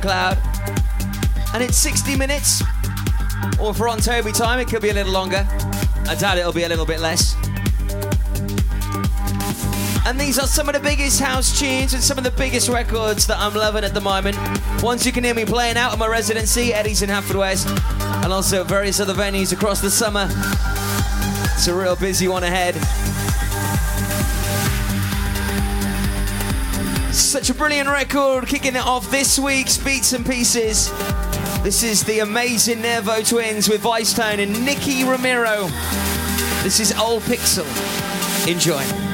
SoundCloud. And it's 60 minutes. Or for on Toby time, it could be a little longer. I doubt it'll be a little bit less. And these are some of the biggest house tunes and some of the biggest records that I'm loving at the moment. Ones you can hear me playing out of my residency, Eddie's in Haverfordwest, and also various other venues across the summer. It's a real busy one ahead. Such a brilliant record, kicking it off this week's Beats and Pieces. This is the amazing Nervo Twins with Vicetone and Nicky Romero. This is Old Pixel. Enjoy.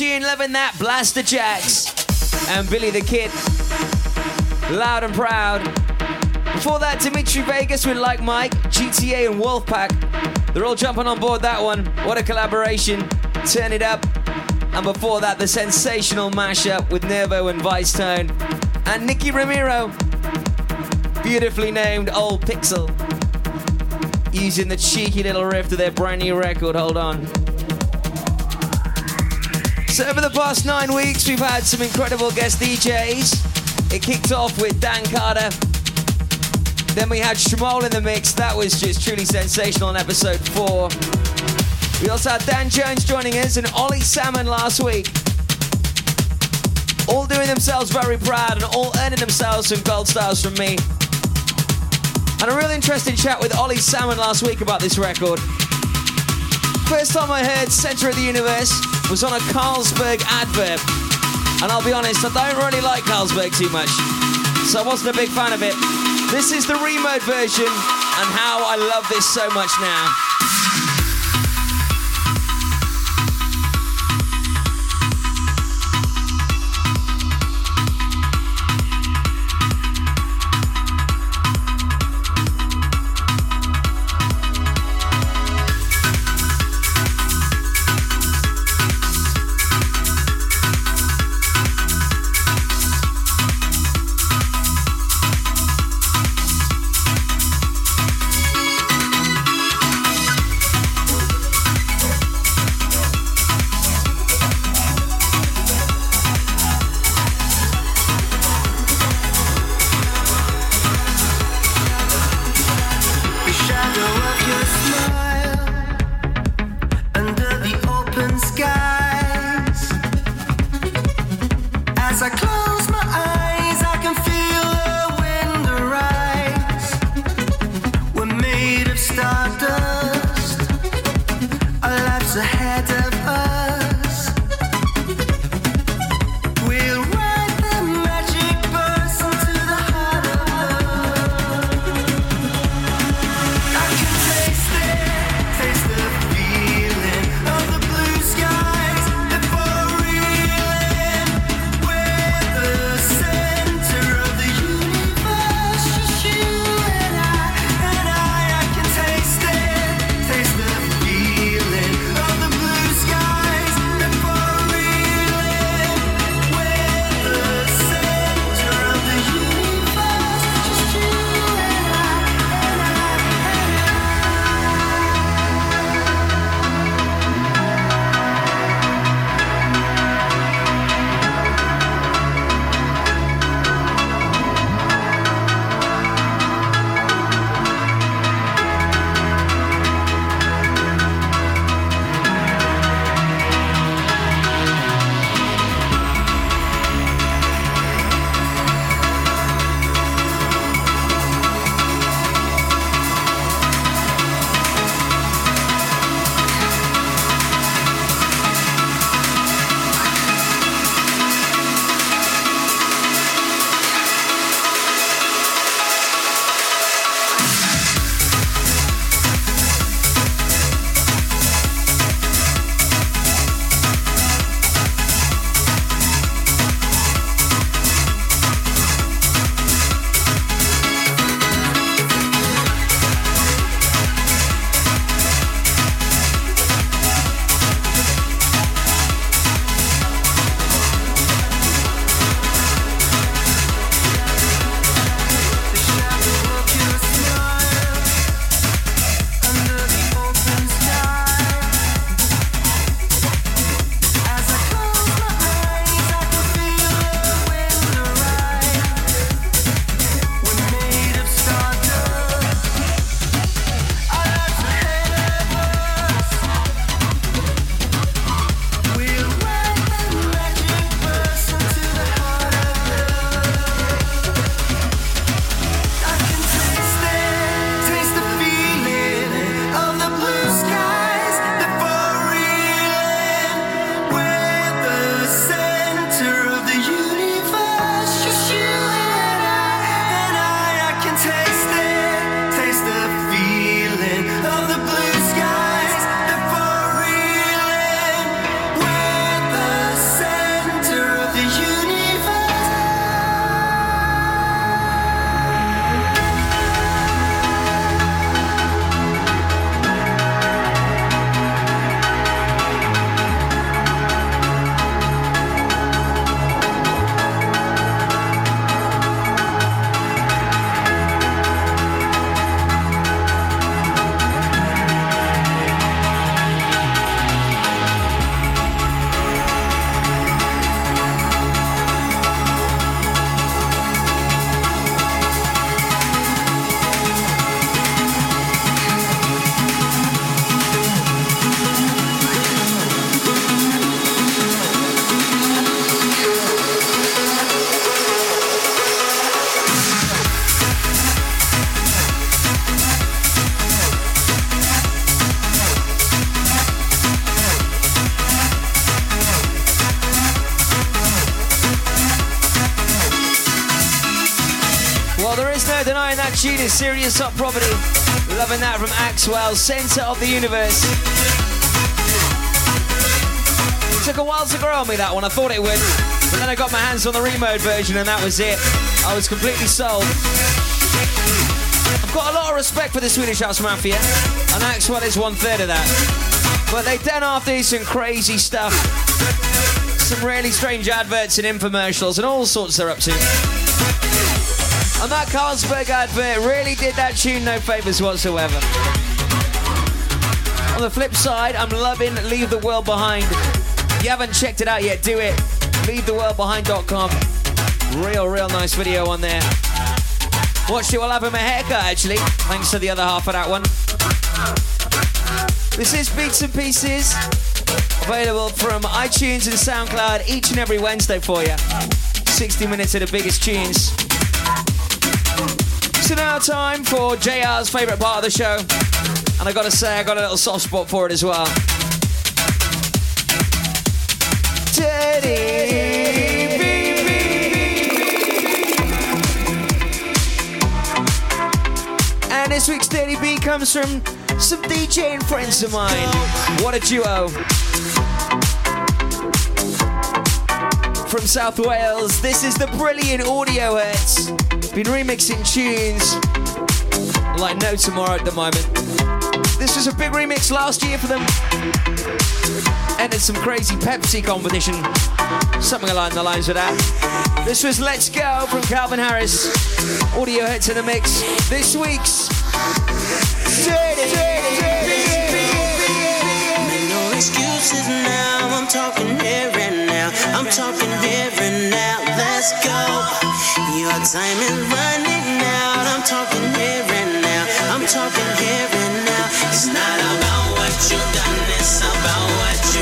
Tune, loving that. Blasterjaxx and Billy the Kid. Loud and proud. Before that, Dimitri Vegas with Like Mike, GTA, and Wolfpack. They're all jumping on board that one. What a collaboration. Turn it up. And before that, the sensational mashup with Nervo and Vicetone. And Nicky Romero. Beautifully named Old Pixel. Using the cheeky little riff to their brand new record. Hold on. So over the past nine weeks, we've had some incredible guest DJs. It kicked off with Dan Carter. Then we had Shmuel in the mix. That was just truly sensational on episode four. We also had Dan Jones joining us and Ollie Salmon last week. All doing themselves very proud and all earning themselves some gold stars from me. And a real interesting chat with Ollie Salmon last week about this record. First time I heard Center of the Universe was on a Carlsberg advert. And I'll be honest, I don't really like Carlsberg too much. So I wasn't a big fan of it. This is the Remode version and how I love this so much now. That tune is serious top property. Loving that from Axwell, Center of the Universe. Took a while to grow on me that one, I thought it would. But then I got my hands on the remode version and that was it. I was completely sold. I've got a lot of respect for the Swedish House Mafia, and Axwell is one third of that. But they done off do some crazy stuff. Some really strange adverts and infomercials and all sorts they're up to. And that Carlsberg advert really did that tune no favours whatsoever. On the flip side, I'm loving Leave the World Behind. If you haven't checked it out yet, do it. LeaveTheWorldBehind.com. Real, real nice video on there. Watched it while having my haircut, actually. Thanks to the other half of that one. This is Beats and Pieces. Available from iTunes and SoundCloud each and every Wednesday for you. 60 minutes of the biggest tunes. So now time for JR's favourite part of the show. And I gotta say, I got a little soft spot for it as well. Teddy And this week's Teddy B comes from some DJ and friends of mine. What a duo. From South Wales, this is the brilliant Audio Hits. Been remixing tunes like no tomorrow at the moment. This was a big remix last year for them. Entered some crazy Pepsi competition. Something along the lines of that. This was Let's Go from Calvin Harris. Audio hits in the mix. This week's Dirty. Make no now. I'm talking here and now. I'm talking here and now. Let's go. Your time is running out. I'm talking here and now. I'm talking here and now. It's not about what you've done. It's about what you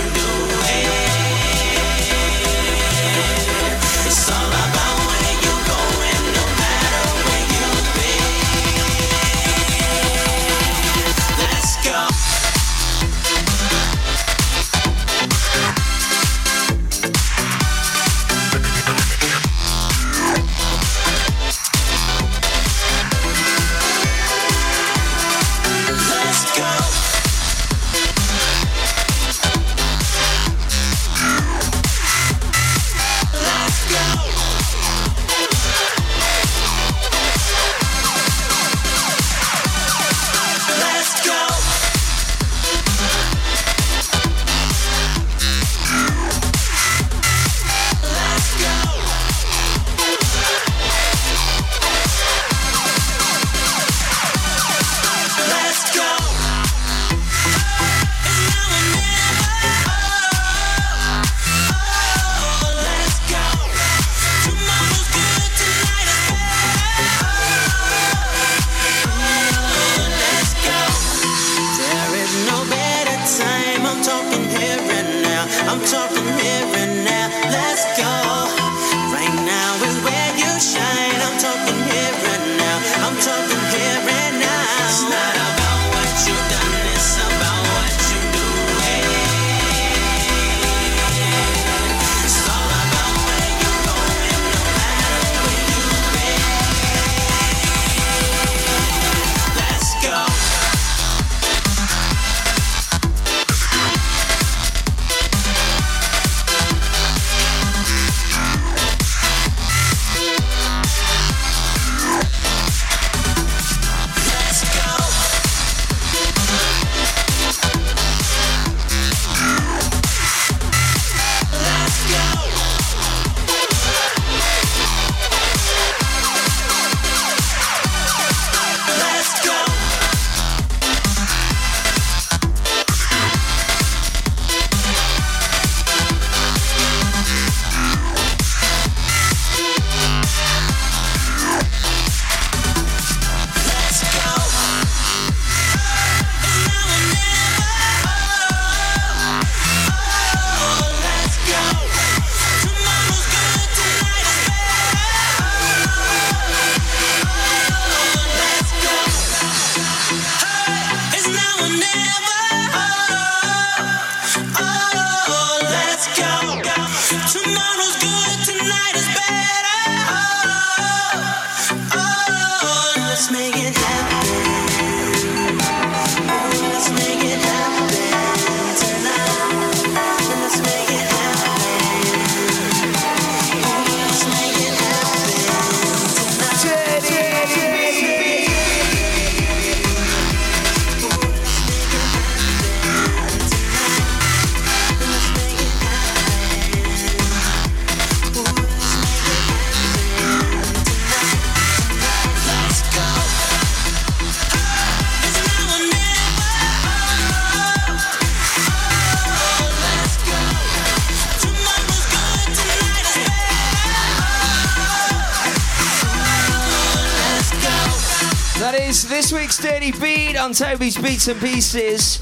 this week's Dirty Beat on Toby's Beats and Pieces.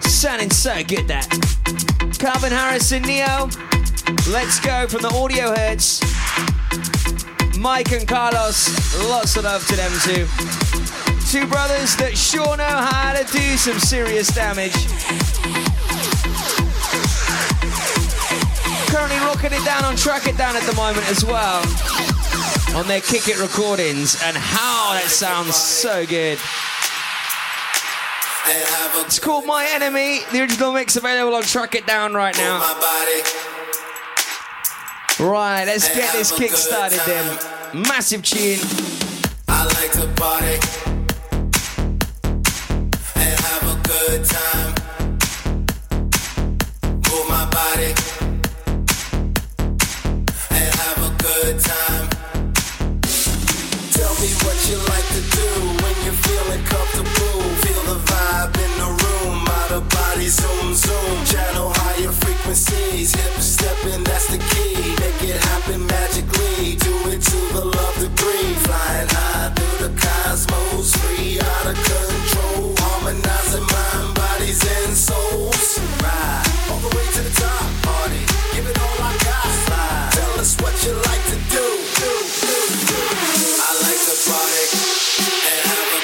Sounding so good, that. Calvin Harris and Ne-Yo. Let's go from the audio heads. Mike and Carlos, lots of love to them too. Two brothers that sure know how to do some serious damage. Currently rocking it down on Trackitdown at the moment as well. On their Kick It recordings, and how that sounds so good. It's called My Enemy. The original mix available on Trackitdown right now. Right, let's get this kick started then. Massive tune. I like to party and have a good time. Move my body and have a good time. What you like to do when you're feeling comfortable. Feel the vibe in the room, out of body zoom zoom. Channel higher frequencies, hip stepping, that's the key. Make it happen magically. Do it to the love degree. Flying high through the cosmos, free out of control. Harmonizing mind, bodies, and souls. Ride and have a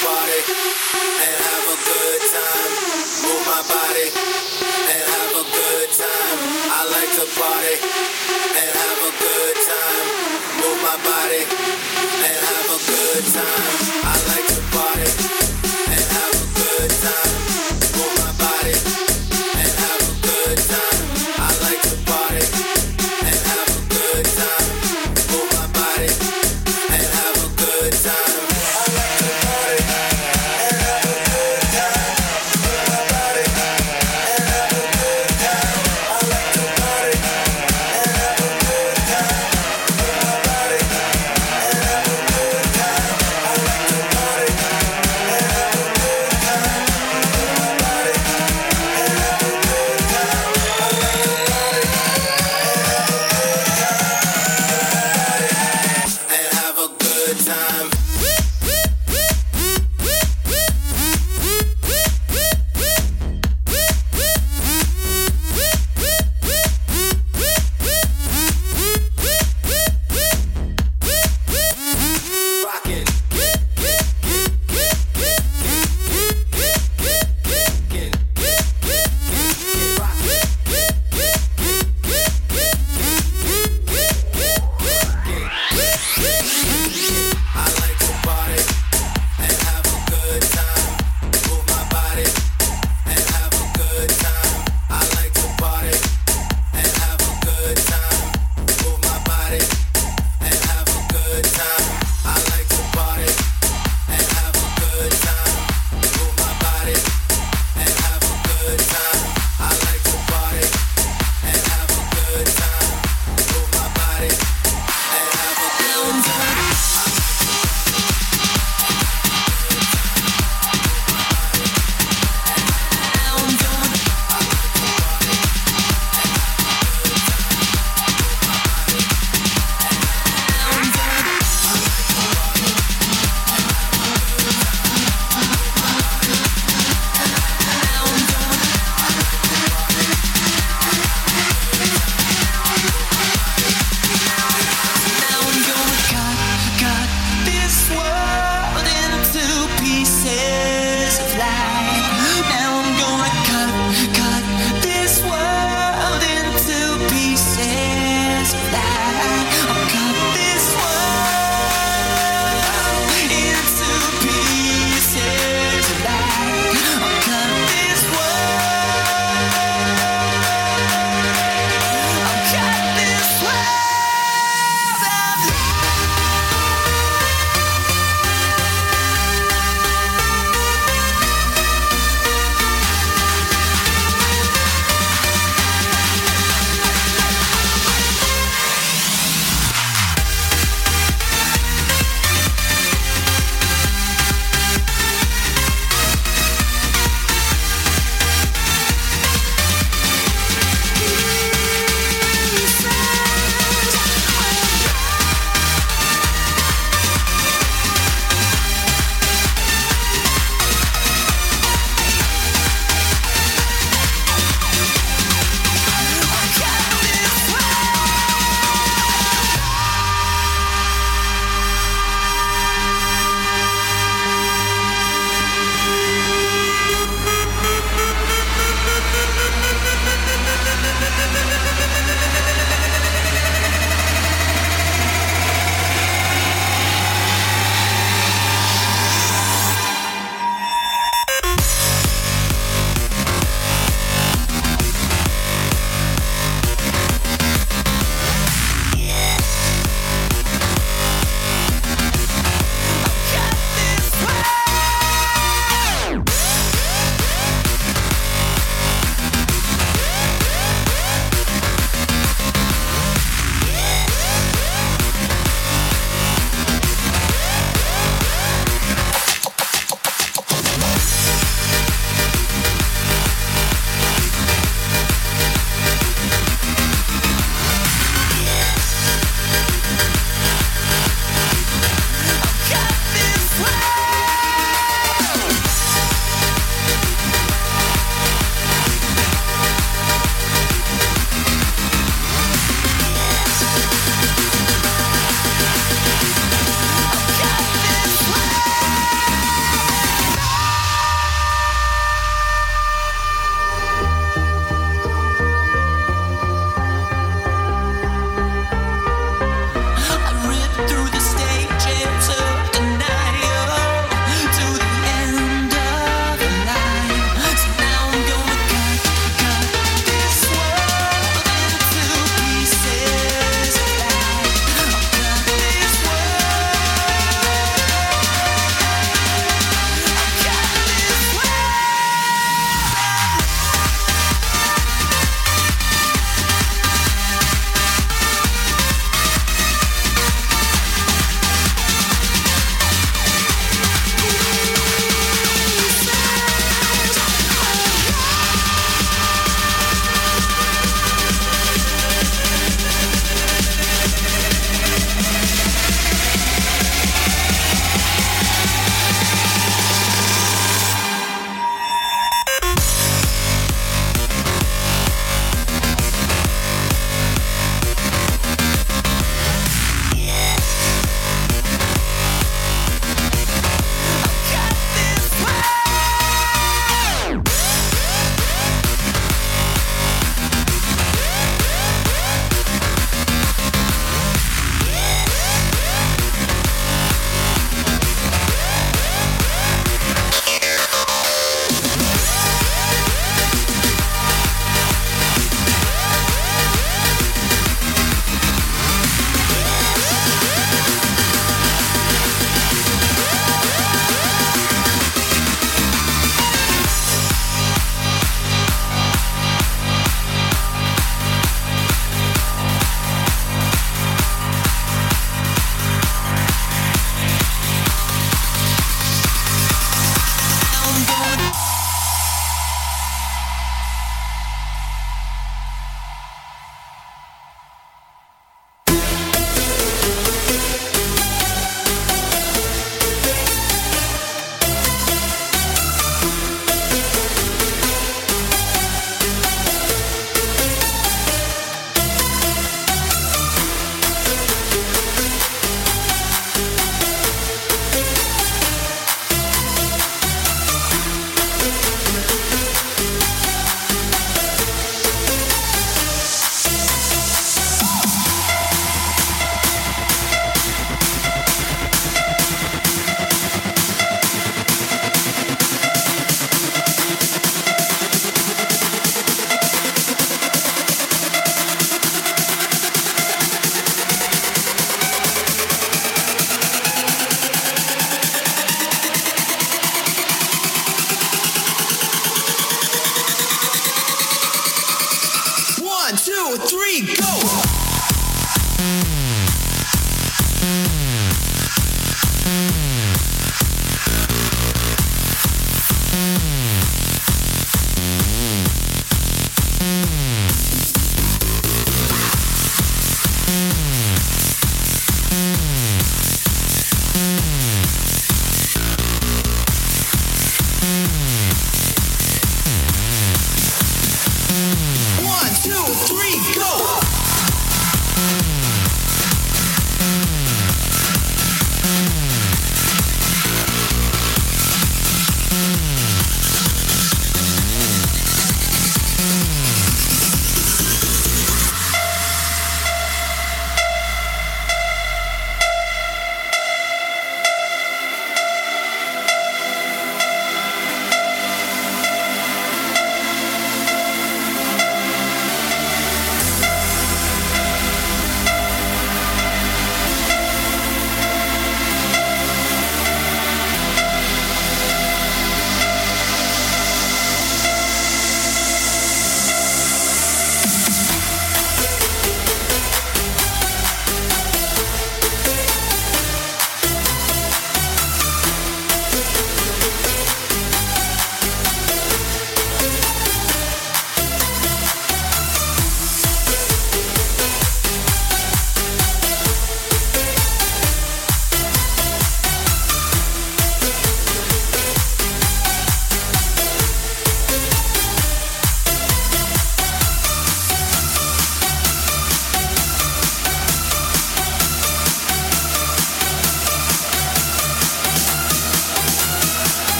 Party and have a good time. Move my body and have a good time. I like to party and have a good time. Move my body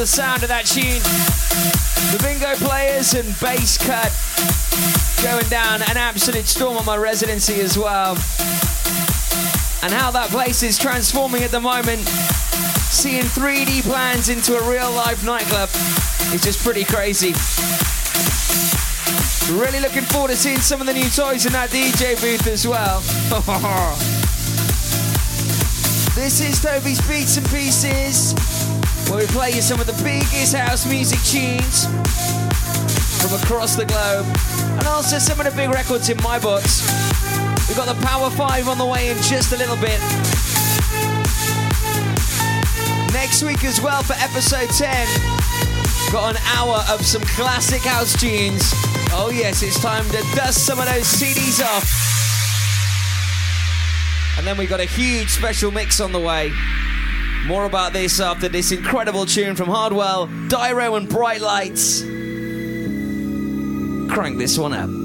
the sound of that tune. The bingo players and bass cut going down an absolute storm on my residency as well. And how that place is transforming at the moment. Seeing 3D plans into a real life nightclub is just pretty crazy. Really looking forward to seeing some of the new toys in that DJ booth as well. this is Toby's Beats and Pieces where we play you some of the biggest house music tunes from across the globe, and also some of the big records in my books. We've got the Power 5 on the way in just a little bit. Next week as well for episode 10, got an hour of some classic house tunes. Oh yes, it's time to dust some of those CDs off. And then we've got a huge special mix on the way. More about this after this incredible tune from Hardwell, Dyro, and Bright Lights. Crank this one up.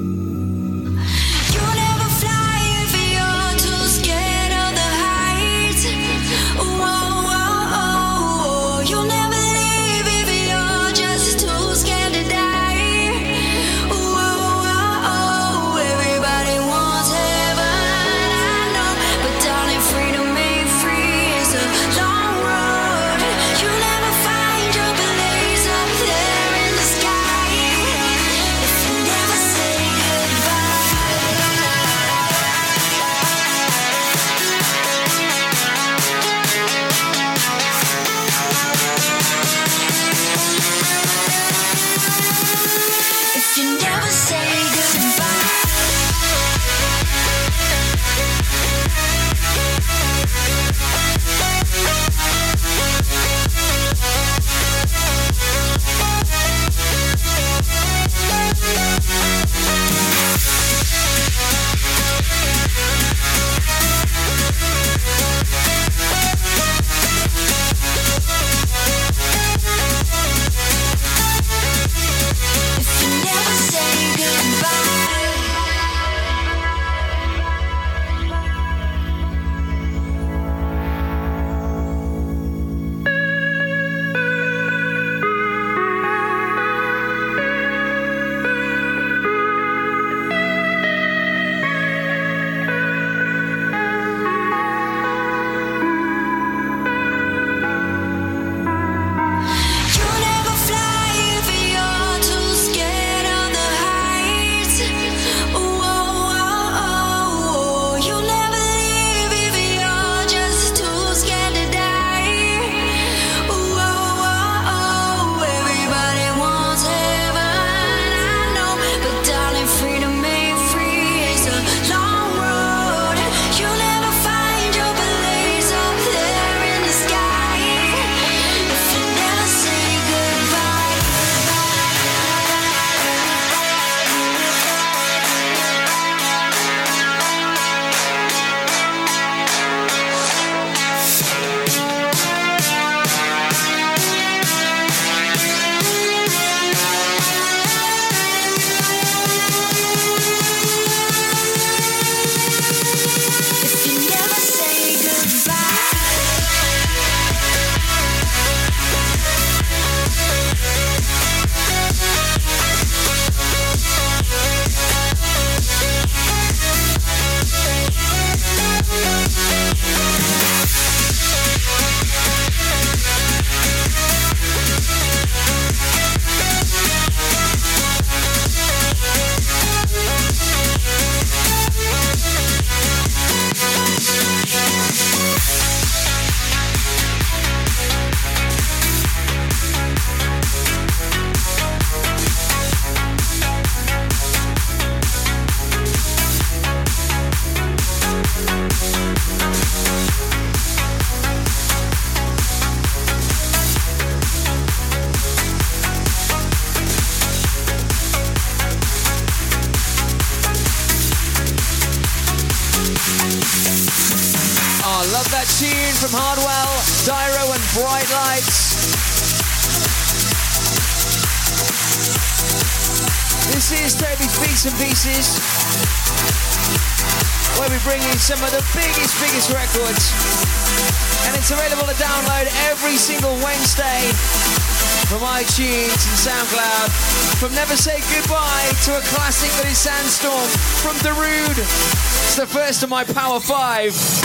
iTunes and SoundCloud. From Never Say Goodbye to a classic that is Sandstorm from Darude. It's the first of my Power 5.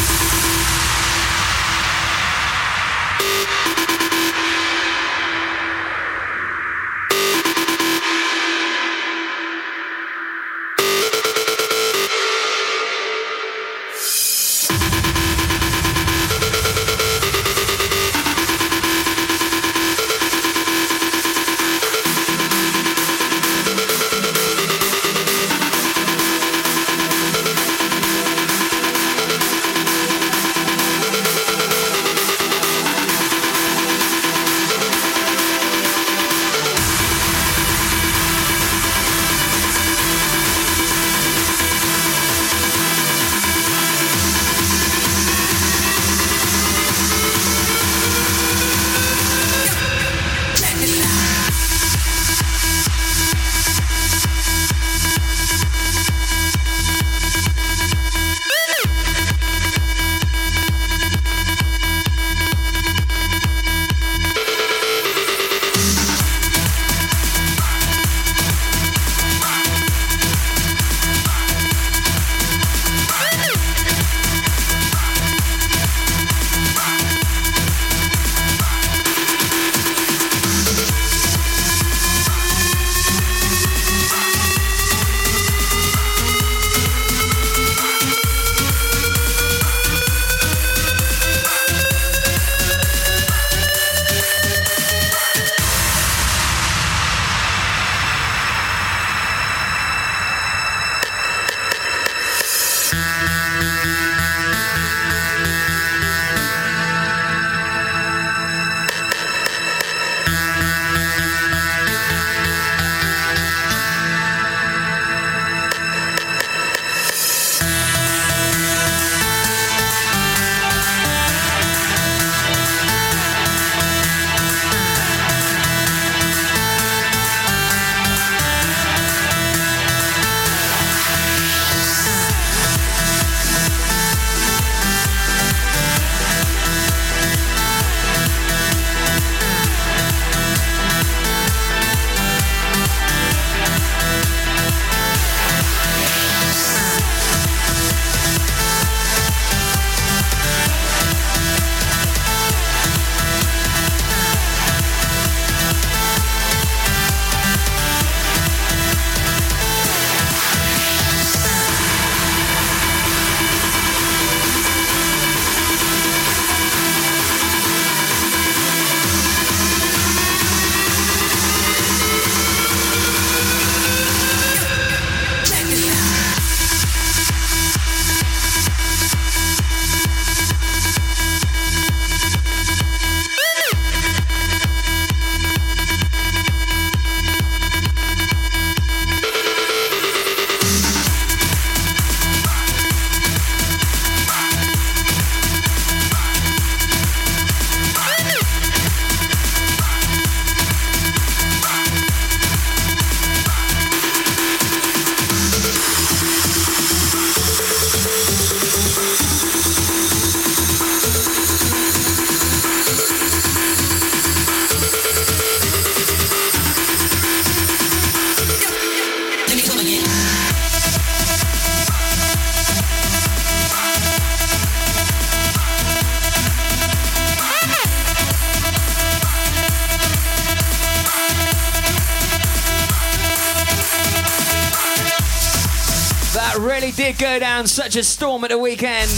Down such a storm at the weekend.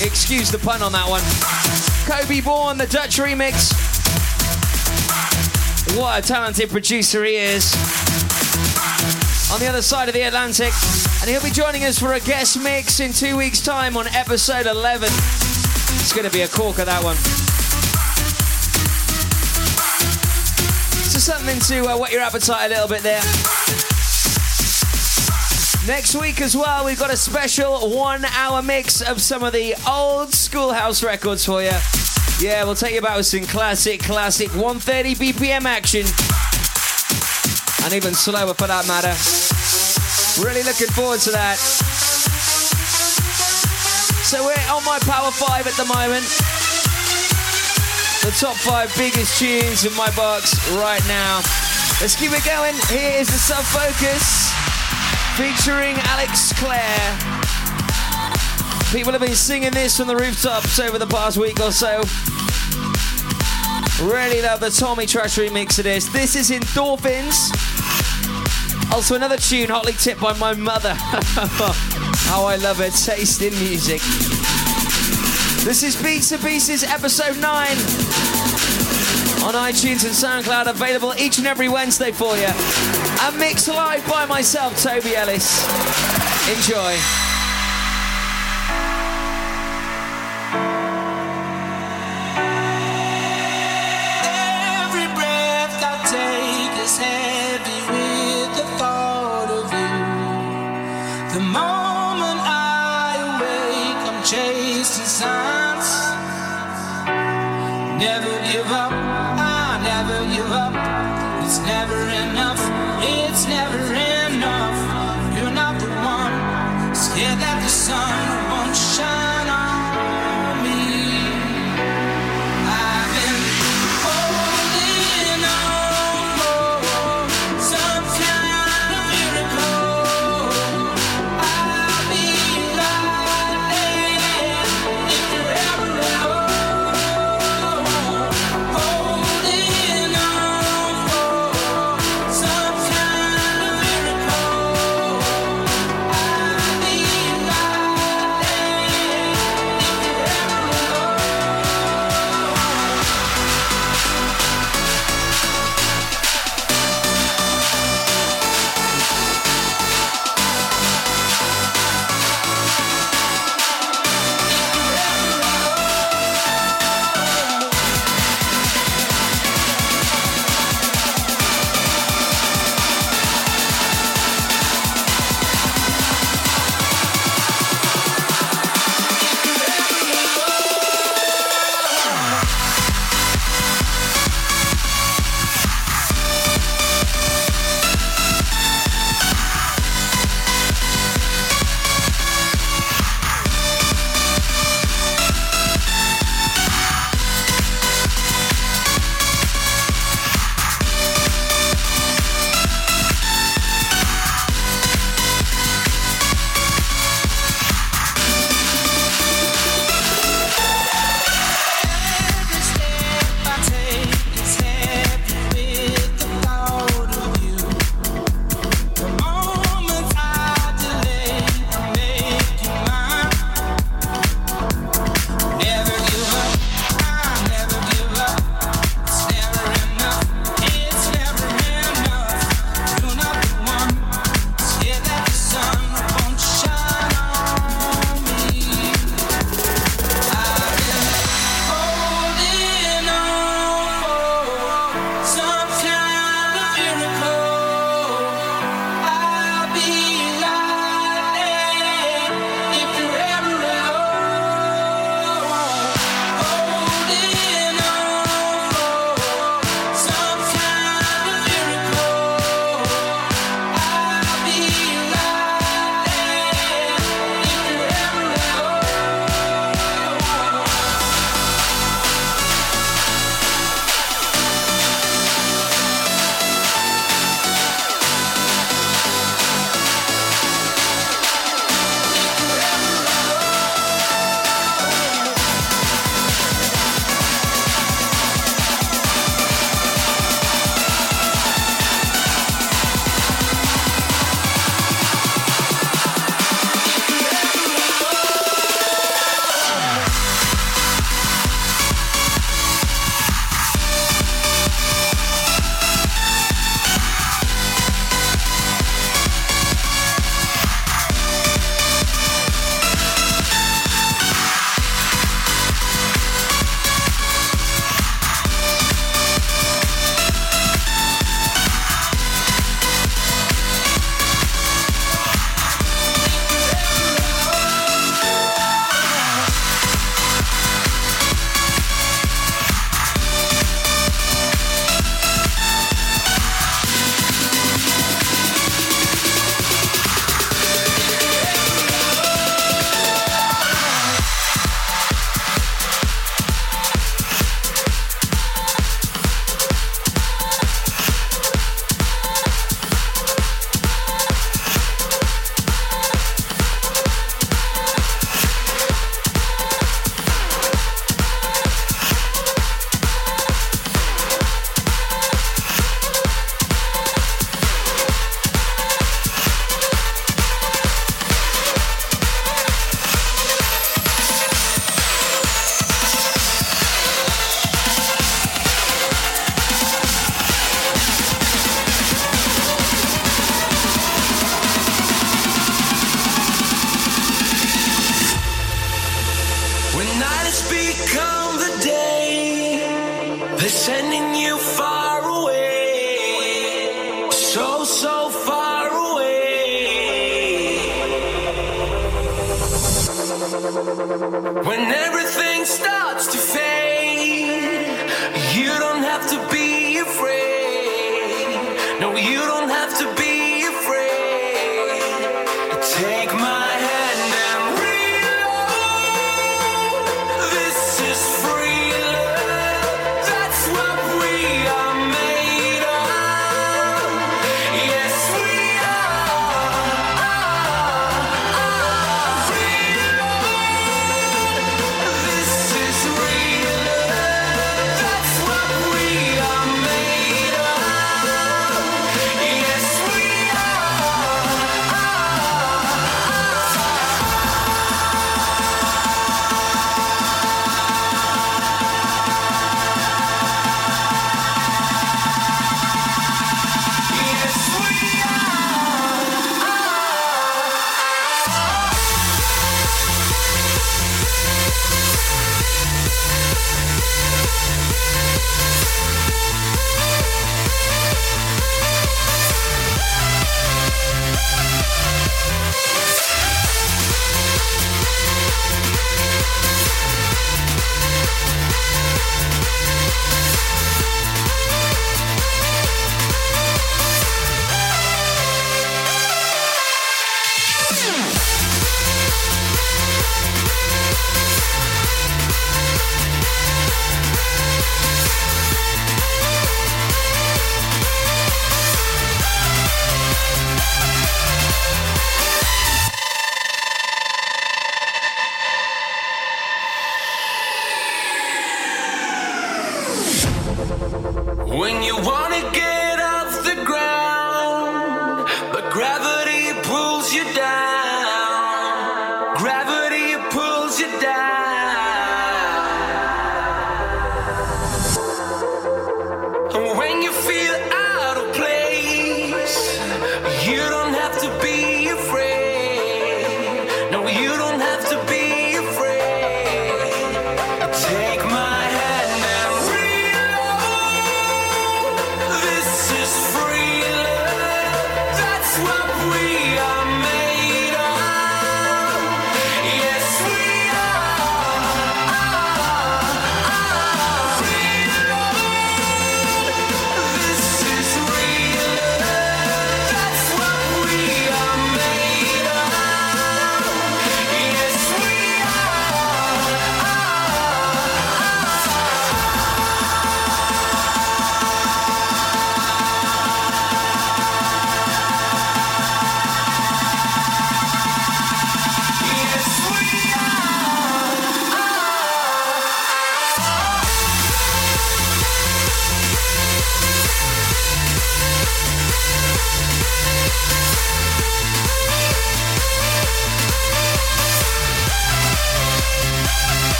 Excuse the pun on that one. Kobe Bourne, the Dutch remix. What a talented producer he is. On the other side of the Atlantic. And he'll be joining us for a guest mix in two weeks' time on episode 11. It's going to be a corker, that one. So something to uh, whet your appetite a little bit there. Next week as well, we've got a special one hour mix of some of the old schoolhouse records for you. Yeah, we'll take you about some classic, classic 130 BPM action. And even slower for that matter. Really looking forward to that. So we're on my Power 5 at the moment. The top five biggest tunes in my box right now. Let's keep it going. Here is the Sub Focus featuring Alex Clare. People have been singing this from the rooftops over the past week or so. Really love the Tommy Trash remix of this. This is in Endorphins. Also, another tune hotly tipped by my mother. How I love her taste in music. This is Beats and Pieces, episode 9 on iTunes and SoundCloud, available each and every Wednesday for you. And mixed live by myself, Toby Ellis. Enjoy.